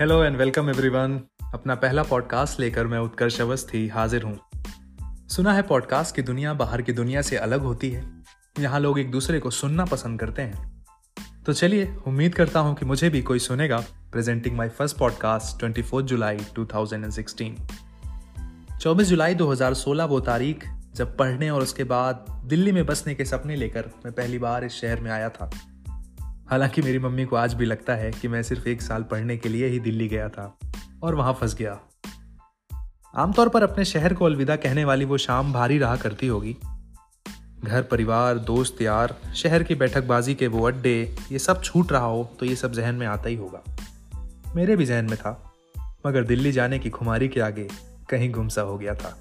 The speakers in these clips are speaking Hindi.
हेलो एंड वेलकम एवरीवन अपना पहला पॉडकास्ट लेकर मैं उत्कर्ष अवस्थी हाजिर हूँ। सुना है पॉडकास्ट की दुनिया बाहर की दुनिया से अलग होती है। यहाँ लोग एक दूसरे को सुनना पसंद करते हैं। तो चलिए, उम्मीद करता हूँ कि मुझे भी कोई सुनेगा presenting my first podcast twenty July 2016 24 जुलाई 2016 वो तारीख, जब पढ़ने और उसके बाद दिल्ली में बसने के सपने लेकर मैं पहली बार इस शहर में आया था। हालाँकि मेरी मम्मी को आज भी लगता है कि मैं सिर्फ़ एक साल पढ़ने के लिए ही दिल्ली गया था और वहाँ फंस गया। आमतौर पर अपने शहर को अलविदा कहने वाली वो शाम भारी रहा करती होगी। घर, परिवार, दोस्त यार, शहर की बैठकबाजी के वो अड्डे, ये सब छूट रहा हो तो ये सब जहन में आता ही होगा। मेरे भी जहन में था, मगर दिल्ली जाने की खुमारी के आगे कहीं गुमसा हो गया था।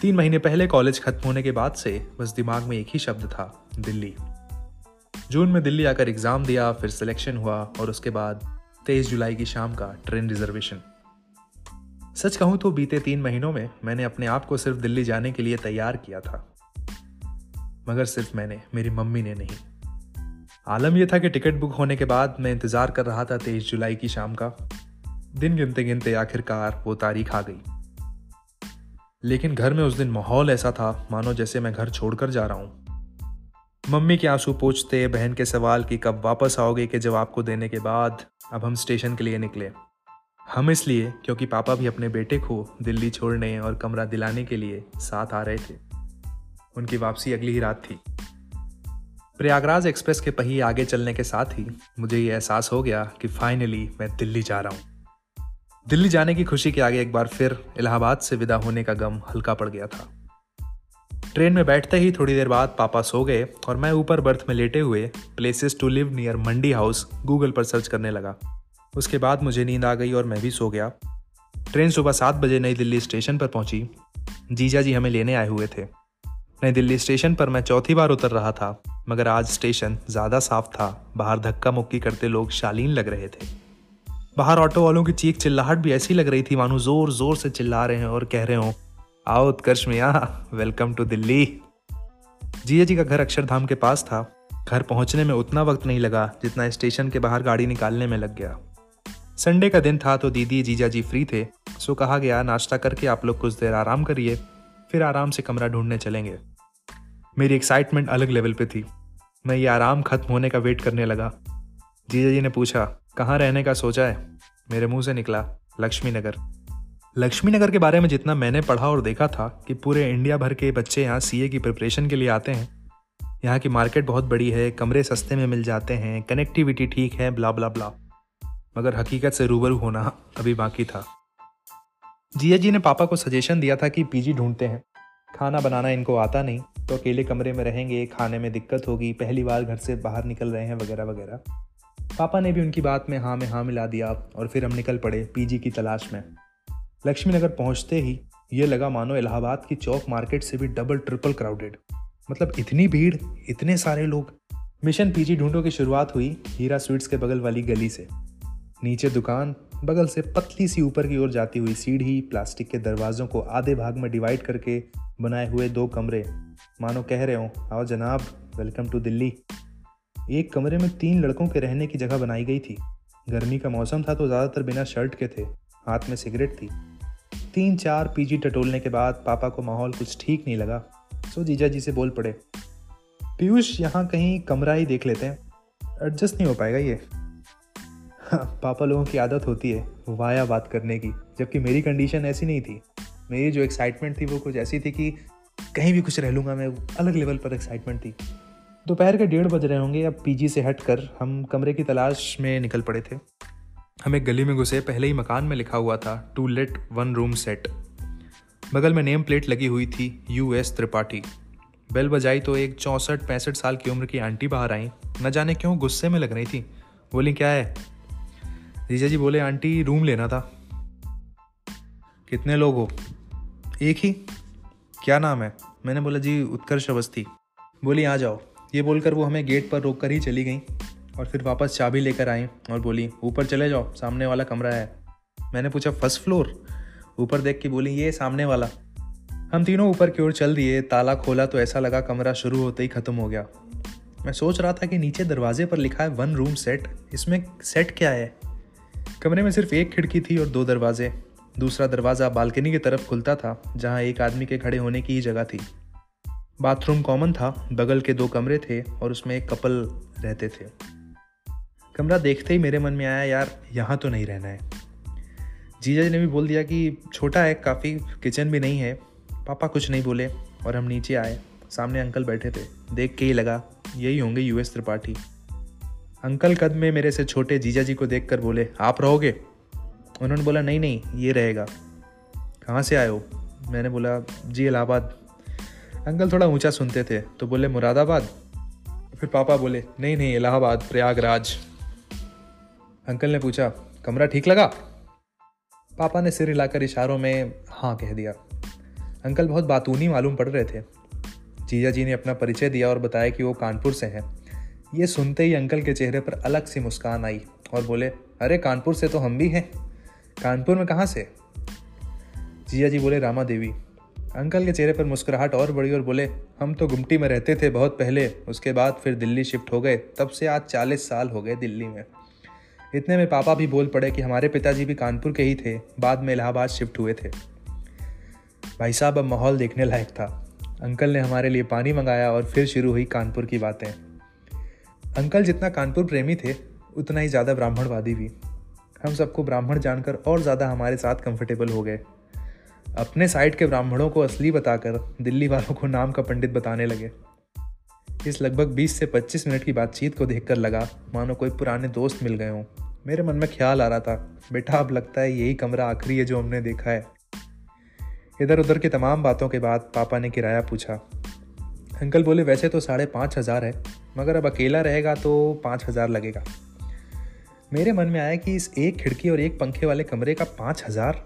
तीन महीने पहले कॉलेज खत्म होने के बाद से बस दिमाग में एक ही शब्द था, दिल्ली। जून में दिल्ली आकर एग्ज़ाम दिया, फिर सिलेक्शन हुआ और उसके बाद तेईस जुलाई की शाम का ट्रेन रिजर्वेशन सच कहूँ तो बीते तीन महीनों में मैंने अपने आप को सिर्फ़ दिल्ली जाने के लिए तैयार किया था। मगर सिर्फ़ मैंने, मेरी मम्मी ने नहीं। आलम यह था कि टिकट बुक होने के बाद मैं इंतज़ार कर रहा था तेईस जुलाई की शाम का। दिन गिनते गिनते आखिरकार वो तारीख आ गई। लेकिन घर में उस दिन माहौल ऐसा था, मानो जैसे मैं घर छोड़कर जा रहा हूँ। मम्मी के आँसू पूछते, बहन के सवाल कि कब वापस आओगे के जवाब को देने के बाद, अब हम स्टेशन के लिए निकले। हम इसलिए, क्योंकि पापा भी अपने बेटे को दिल्ली छोड़ने और कमरा दिलाने के लिए साथ आ रहे थे। उनकी वापसी अगली ही रात थी। प्रयागराज एक्सप्रेस के पहिए आगे चलने के साथ ही मुझे ये एहसास हो गया कि फाइनली मैं दिल्ली जा रहा हूँ। दिल्ली जाने की खुशी के आगे एक बार फिर इलाहाबाद से विदा होने का गम हल्का पड़ गया था। ट्रेन में बैठते ही थोड़ी देर बाद पापा सो गए और मैं ऊपर बर्थ में लेटे हुए places to live near Mandi House Google पर सर्च करने लगा। उसके बाद मुझे नींद आ गई और मैं भी सो गया। ट्रेन सुबह सात बजे नई दिल्ली स्टेशन पर पहुँची। जीजा जी हमें लेने आए हुए थे। नई दिल्ली स्टेशन पर मैं चौथी बार उतर रहा था, मगर आज स्टेशन ज़्यादा साफ़ था। बाहर धक्का मुक्की करते लोग शालीन लग रहे थे। बाहर ऑटो वालों की चीख चिल्लाहट भी ऐसी लग रही थी, मानो ज़ोर ज़ोर से चिल्ला रहे हैं और कह रहे हो आओ उत्कर्ष मिया वेलकम टू दिल्ली। जिया जी का घर अक्षरधाम के पास था। घर पहुँचने में उतना वक्त नहीं लगा जितना स्टेशन के बाहर गाड़ी निकालने में लग गया। संडे का दिन था तो दीदी, जीजा जी फ्री थे। सो कहा गया, नाश्ता करके आप लोग कुछ देर आराम करिए, फिर आराम से कमरा ढूँढने चलेंगे। मेरी एक्साइटमेंट अलग लेवल पे थी। मैं ये आराम खत्म होने का वेट करने लगा। जीजा जी ने पूछा, कहाँ रहने का सोचा है? मेरे मुँह से निकला लक्ष्मी नगर लक्ष्मी नगर के बारे में जितना मैंने पढ़ा और देखा था कि पूरे इंडिया भर के बच्चे यहाँ सीए की प्रिपरेशन के लिए आते हैं। यहाँ की मार्केट बहुत बड़ी है, कमरे सस्ते में मिल जाते हैं कनेक्टिविटी ठीक है ब्ला ब्ला ब्ला मगर हकीकत से रूबरू होना अभी बाकी था। जिया जी ने पापा को सजेशन दिया था कि पीजी ढूंढते हैं। खाना बनाना इनको आता नहीं तो अकेले कमरे में रहेंगे, खाने में दिक्कत होगी, पहली बार घर से बाहर निकल रहे हैं वगैरह वगैरह। पापा ने भी उनकी बात में हाँ में हाँ मिला दिया और फिर हम निकल पड़े पीजी की तलाश में। लक्ष्मी नगर पहुँचते ही ये लगा मानो इलाहाबाद की चौक मार्केट से भी डबल, ट्रिपल क्राउडेड। मतलब इतनी भीड़, इतने सारे लोग। मिशन पीजी ढूंढो की शुरुआत हुई हीरा स्वीट्स के बगल वाली गली से। नीचे दुकान, बगल से पतली सी ऊपर की ओर जाती हुई सीढ़ी, प्लास्टिक के दरवाजों को आधे भाग में डिवाइड करके बनाए हुए दो कमरे। मानो कह रहे हो, आओ जनाब, वेलकम टू दिल्ली। एक कमरे में तीन लड़कों के रहने की जगह बनाई गई थी। गर्मी का मौसम था तो ज़्यादातर बिना शर्ट के थे। हाथ में सिगरेट थी। तीन चार पीजी टटोलने के बाद पापा को माहौल कुछ ठीक नहीं लगा। सो जीजा जी से बोल पड़े, पीयूष, यहाँ कहीं कमरा ही देख लेते हैं। एडजस्ट नहीं हो पाएगा ये। पापा लोगों की आदत होती है वाया बात करने की, जबकि मेरी कंडीशन ऐसी नहीं थी। मेरी जो एक्साइटमेंट थी वो कुछ ऐसी थी कि कहीं भी कुछ रह लूँगा मैं, अलग लेवल पर एक्साइटमेंट थी। दोपहर के डेढ़ बज रहे होंगे, अब पीजी से हट कर हम कमरे की तलाश में निकल पड़े थे। हम गली में घुसे पहले ही मकान में लिखा हुआ था to let one room set बगल में नेम प्लेट लगी हुई थी यू एस त्रिपाठी। बेल बजाई तो एक चौंसठ पैंसठ साल की उम्र की आंटी बाहर आई। न जाने क्यों गुस्से में लग रही थी। बोली, क्या है? जीजा जी बोले, आंटी रूम लेना था। कितने लोग हो? एक ही। क्या नाम है? मैंने बोला, जी, उत्कर्ष अवस्थी। बोली, आ जाओ। ये बोलकर वो हमें गेट पर रोक कर ही चली गई। और फिर वापस चाबी लेकर आई और बोली, ऊपर चले जाओ, सामने वाला कमरा है। मैंने पूछा, फ़र्स्ट फ्लोर? ऊपर देख के बोली, ये सामने वाला। हम तीनों ऊपर की ओर चल दिए, ताला खोला तो ऐसा लगा कमरा शुरू होते ही ख़त्म हो गया। मैं सोच रहा था कि नीचे दरवाजे पर लिखा है, वन रूम सेट। इसमें सेट क्या है? कमरे में सिर्फ़ एक खिड़की थी और दो दरवाजे। दूसरा दरवाज़ा बालकनी की तरफ़ खुलता था, जहाँ एक आदमी के खड़े होने की ही जगह थी। बाथरूम कॉमन था, बगल के दो कमरे थे और उसमें एक कपल रहते थे। कमरा देखते ही मेरे मन में आया, यार, यहाँ तो नहीं रहना है। जीजा जी ने भी बोल दिया कि, छोटा है, काफ़ी किचन भी नहीं है। पापा कुछ नहीं बोले और हम नीचे आए। सामने अंकल बैठे थे। देख के ही लगा, यही होंगे यूएस त्रिपाठी। अंकल कद में मेरे से छोटे जीजा जी को देख कर बोले, आप रहोगे? उन्होंने बोला, नहीं नहीं, ये रहेगा। कहाँ से आए हो? मैंने बोला, जी, इलाहाबाद। अंकल थोड़ा ऊँचा सुनते थे तो बोले, मुरादाबाद? फिर पापा बोले, नहीं नहीं, इलाहाबाद, प्रयागराज। अंकल ने पूछा, कमरा ठीक लगा? पापा ने सिर हिलाकर इशारों में हाँ कह दिया। अंकल बहुत बातूनी मालूम पड़ रहे थे। जीजा जी ने अपना परिचय दिया और बताया कि वो कानपुर से हैं। ये सुनते ही अंकल के चेहरे पर अलग सी मुस्कान आई और बोले, अरे, कानपुर से तो हम भी हैं। कानपुर में कहाँ से? जिया जी बोले, रामा देवी। अंकल के चेहरे पर मुस्कुराहट और बढ़ी और बोले, हम तो गुमटी में रहते थे बहुत पहले, उसके बाद फिर दिल्ली शिफ्ट हो गए, तब से आज चालीस साल हो गए दिल्ली में। इतने में पापा भी बोल पड़े कि हमारे पिताजी भी कानपुर के ही थे। बाद में इलाहाबाद शिफ्ट हुए थे। भाई साहब, अब माहौल देखने लायक था। अंकल ने हमारे लिए पानी मंगाया और फिर शुरू हुई कानपुर की बातें। अंकल जितना कानपुर प्रेमी थे, उतना ही ज़्यादा ब्राह्मणवादी भी। हम सबको ब्राह्मण जानकर और ज़्यादा हमारे साथ कंफर्टेबल हो गए। अपने साइड के ब्राह्मणों को असली बताकर दिल्ली वालों को नाम का पंडित बताने लगे। इस लगभग 20 से 25 मिनट की बातचीत को देखकर लगा, मानो कोई पुराने दोस्त मिल गए हों। मेरे मन में ख्याल आ रहा था, बेटा अब लगता है यही कमरा आखिरी है जो हमने देखा है। इधर उधर की तमाम बातों के बाद पापा ने किराया पूछा। अंकल बोले, वैसे तो साढ़े पाँच हज़ार है, मगर अब अकेला रहेगा तो पाँच हज़ार लगेगा। मेरे मन में आया कि इस एक खिड़की और एक पंखे वाले कमरे का पाँच हज़ार?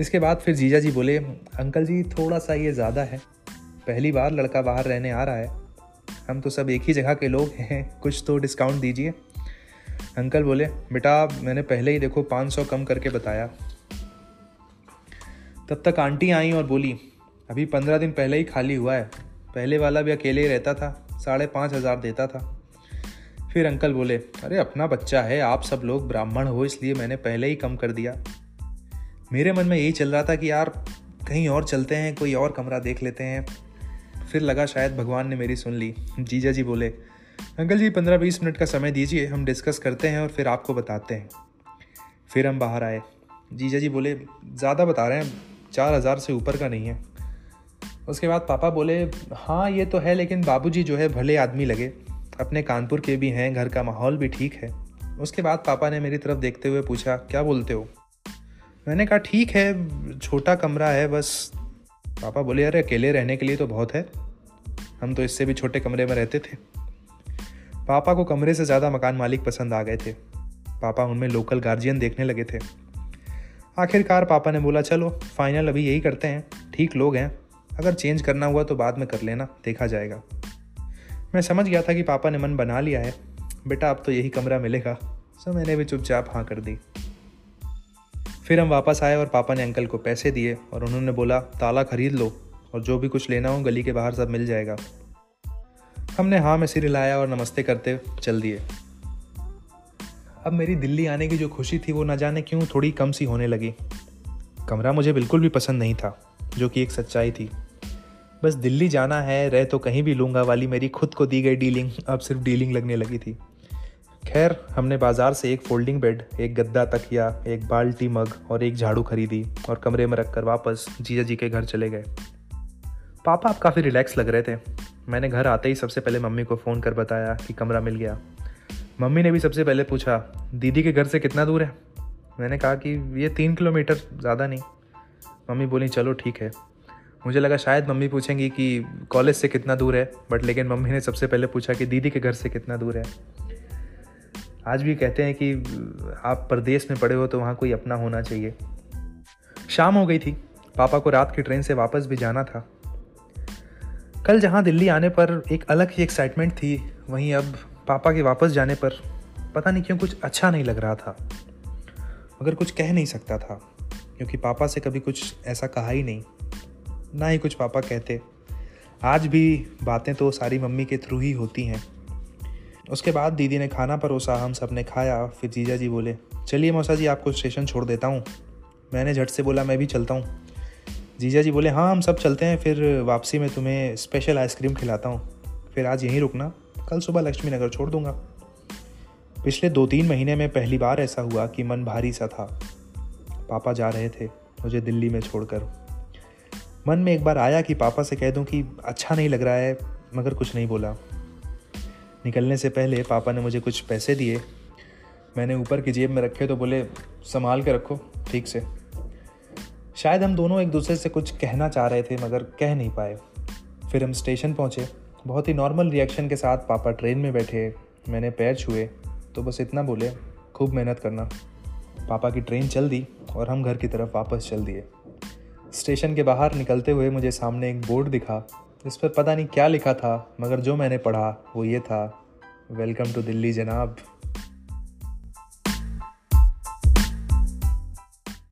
इसके बाद फिर जीजा जी बोले, अंकल जी, थोड़ा सा ये ज़्यादा है। पहली बार लड़का बाहर रहने आ रहा है हम तो सब एक ही जगह के लोग हैं, कुछ तो डिस्काउंट दीजिए। अंकल बोले, बेटा, मैंने पहले ही देखो पाँच सौ कम करके बताया। तब तक आंटी आई और बोली, अभी पंद्रह दिन पहले ही खाली हुआ है। पहले वाला भी अकेले ही रहता था, साढ़े पाँच हज़ार देता था। फिर अंकल बोले, अरे, अपना बच्चा है, आप सब लोग ब्राह्मण हो, इसलिए मैंने पहले ही कम कर दिया। मेरे मन में यही चल रहा था कि यार, कहीं और चलते हैं, कोई और कमरा देख लेते हैं। फिर लगा शायद भगवान ने मेरी सुन ली। जीजा जी बोले, अंकल जी पंद्रह बीस मिनट का समय दीजिए, हम डिस्कस करते हैं और फिर आपको बताते हैं। फिर हम बाहर आए। जीजा जी बोले, ज़्यादा बता रहे हैं, चार हज़ार से ऊपर का नहीं है। उसके बाद पापा बोले हाँ ये तो है, लेकिन बाबूजी जो है, भले आदमी लगे। अपने कानपुर के भी हैं, घर का माहौल भी ठीक है। उसके बाद पापा ने मेरी तरफ़ देखते हुए पूछा, क्या बोलते हो? मैंने कहा, ठीक है, छोटा कमरा है, बस पापा बोले, अरे, अकेले रहने के लिए तो बहुत है। हम तो इससे भी छोटे कमरे में रहते थे। पापा को कमरे से ज़्यादा मकान मालिक पसंद आ गए थे। पापा उनमें लोकल गार्जियन देखने लगे थे। आखिरकार पापा ने बोला, चलो फाइनल अभी यही करते हैं। ठीक लोग हैं। अगर चेंज करना हुआ तो बाद में कर लेना, देखा जाएगा। मैं समझ गया था कि पापा ने मन बना लिया है। बेटा, अब तो यही कमरा मिलेगा। सो मैंने भी चुपचाप हाँ कर दी। फिर हम वापस आए और पापा ने अंकल को पैसे दिए और उन्होंने बोला, ताला खरीद लो और जो भी कुछ लेना हो गली के बाहर सब मिल जाएगा। हमने हाँ में सिर हिलाया और नमस्ते करते चल दिए। अब मेरी दिल्ली आने की जो खुशी थी वो न जाने क्यों थोड़ी कम सी होने लगी। कमरा मुझे बिल्कुल भी पसंद नहीं था, जो कि एक सच्चाई थी। बस दिल्ली जाना है, रह तो कहीं भी लूँगा वाली मेरी खुद को दी गई डीलिंग, अब सिर्फ़ डीलिंग लगने लगी थी। खैर, हमने बाज़ार से एक फोल्डिंग बेड, एक गद्दा तकिया, एक बाल्टी मग और एक झाड़ू खरीदी और कमरे में रखकर वापस जीजा जी के घर चले गए। पापा आप काफ़ी रिलैक्स लग रहे थे। मैंने घर आते ही सबसे पहले मम्मी को फ़ोन कर बताया कि कमरा मिल गया। मम्मी ने भी सबसे पहले पूछा, दीदी के घर से कितना दूर है? मैंने कहा कि, ये तीन किलोमीटर, ज़्यादा नहीं। मम्मी बोली, चलो ठीक है। मुझे लगा शायद मम्मी पूछेंगी कि, कॉलेज से कितना दूर है? बट लेकिन मम्मी ने सबसे पहले पूछा कि, दीदी के घर से कितना दूर है? आज भी कहते हैं कि, आप परदेश में पड़े हो तो वहाँ कोई अपना होना चाहिए। शाम हो गई थी। पापा को रात की ट्रेन से वापस भी जाना था। कल जहाँ दिल्ली आने पर एक अलग ही एक्साइटमेंट थी, वहीं अब पापा के वापस जाने पर पता नहीं क्यों कुछ अच्छा नहीं लग रहा था। मगर कुछ कह नहीं सकता था, क्योंकि पापा से कभी कुछ ऐसा कहा ही नहीं। ना ही कुछ पापा कहते। आज भी बातें तो सारी मम्मी के थ्रू ही होती हैं। उसके बाद दीदी ने खाना परोसा, हम सबने खाया। फिर जीजा जी बोले, चलिए मौसा जी, आपको स्टेशन छोड़ देता हूँ। मैंने झट से बोला, मैं भी चलता हूँ। जीजा जी बोले हाँ हम सब चलते हैं, फिर वापसी में तुम्हें स्पेशल आइसक्रीम खिलाता हूँ। फिर आज यहीं रुकना, कल सुबह लक्ष्मी नगर छोड़ दूँगा। पिछले दो तीन महीने में पहली बार ऐसा हुआ कि मन भारी सा था। पापा जा रहे थे मुझे दिल्ली में छोड़कर। मन में एक बार आया कि पापा से कह दूँ कि अच्छा नहीं लग रहा है, मगर कुछ नहीं बोला। निकलने से पहले पापा ने मुझे कुछ पैसे दिए। मैंने ऊपर की जेब में रखे तो बोले, संभाल के रखो, ठीक से। शायद हम दोनों एक दूसरे से कुछ कहना चाह रहे थे, मगर कह नहीं पाए। फिर हम स्टेशन पहुँचे। बहुत ही नॉर्मल रिएक्शन के साथ पापा ट्रेन में बैठे। मैंने पैर छुए तो बस इतना बोले, खूब मेहनत करना। पापा की ट्रेन चल दी और हम घर की तरफ़ वापस चल दिए। स्टेशन के बाहर निकलते हुए मुझे सामने एक बोर्ड दिखा। इस पर पता नहीं क्या लिखा था, मगर जो मैंने पढ़ा वो ये था। वेलकम टू दिल्ली जनाब।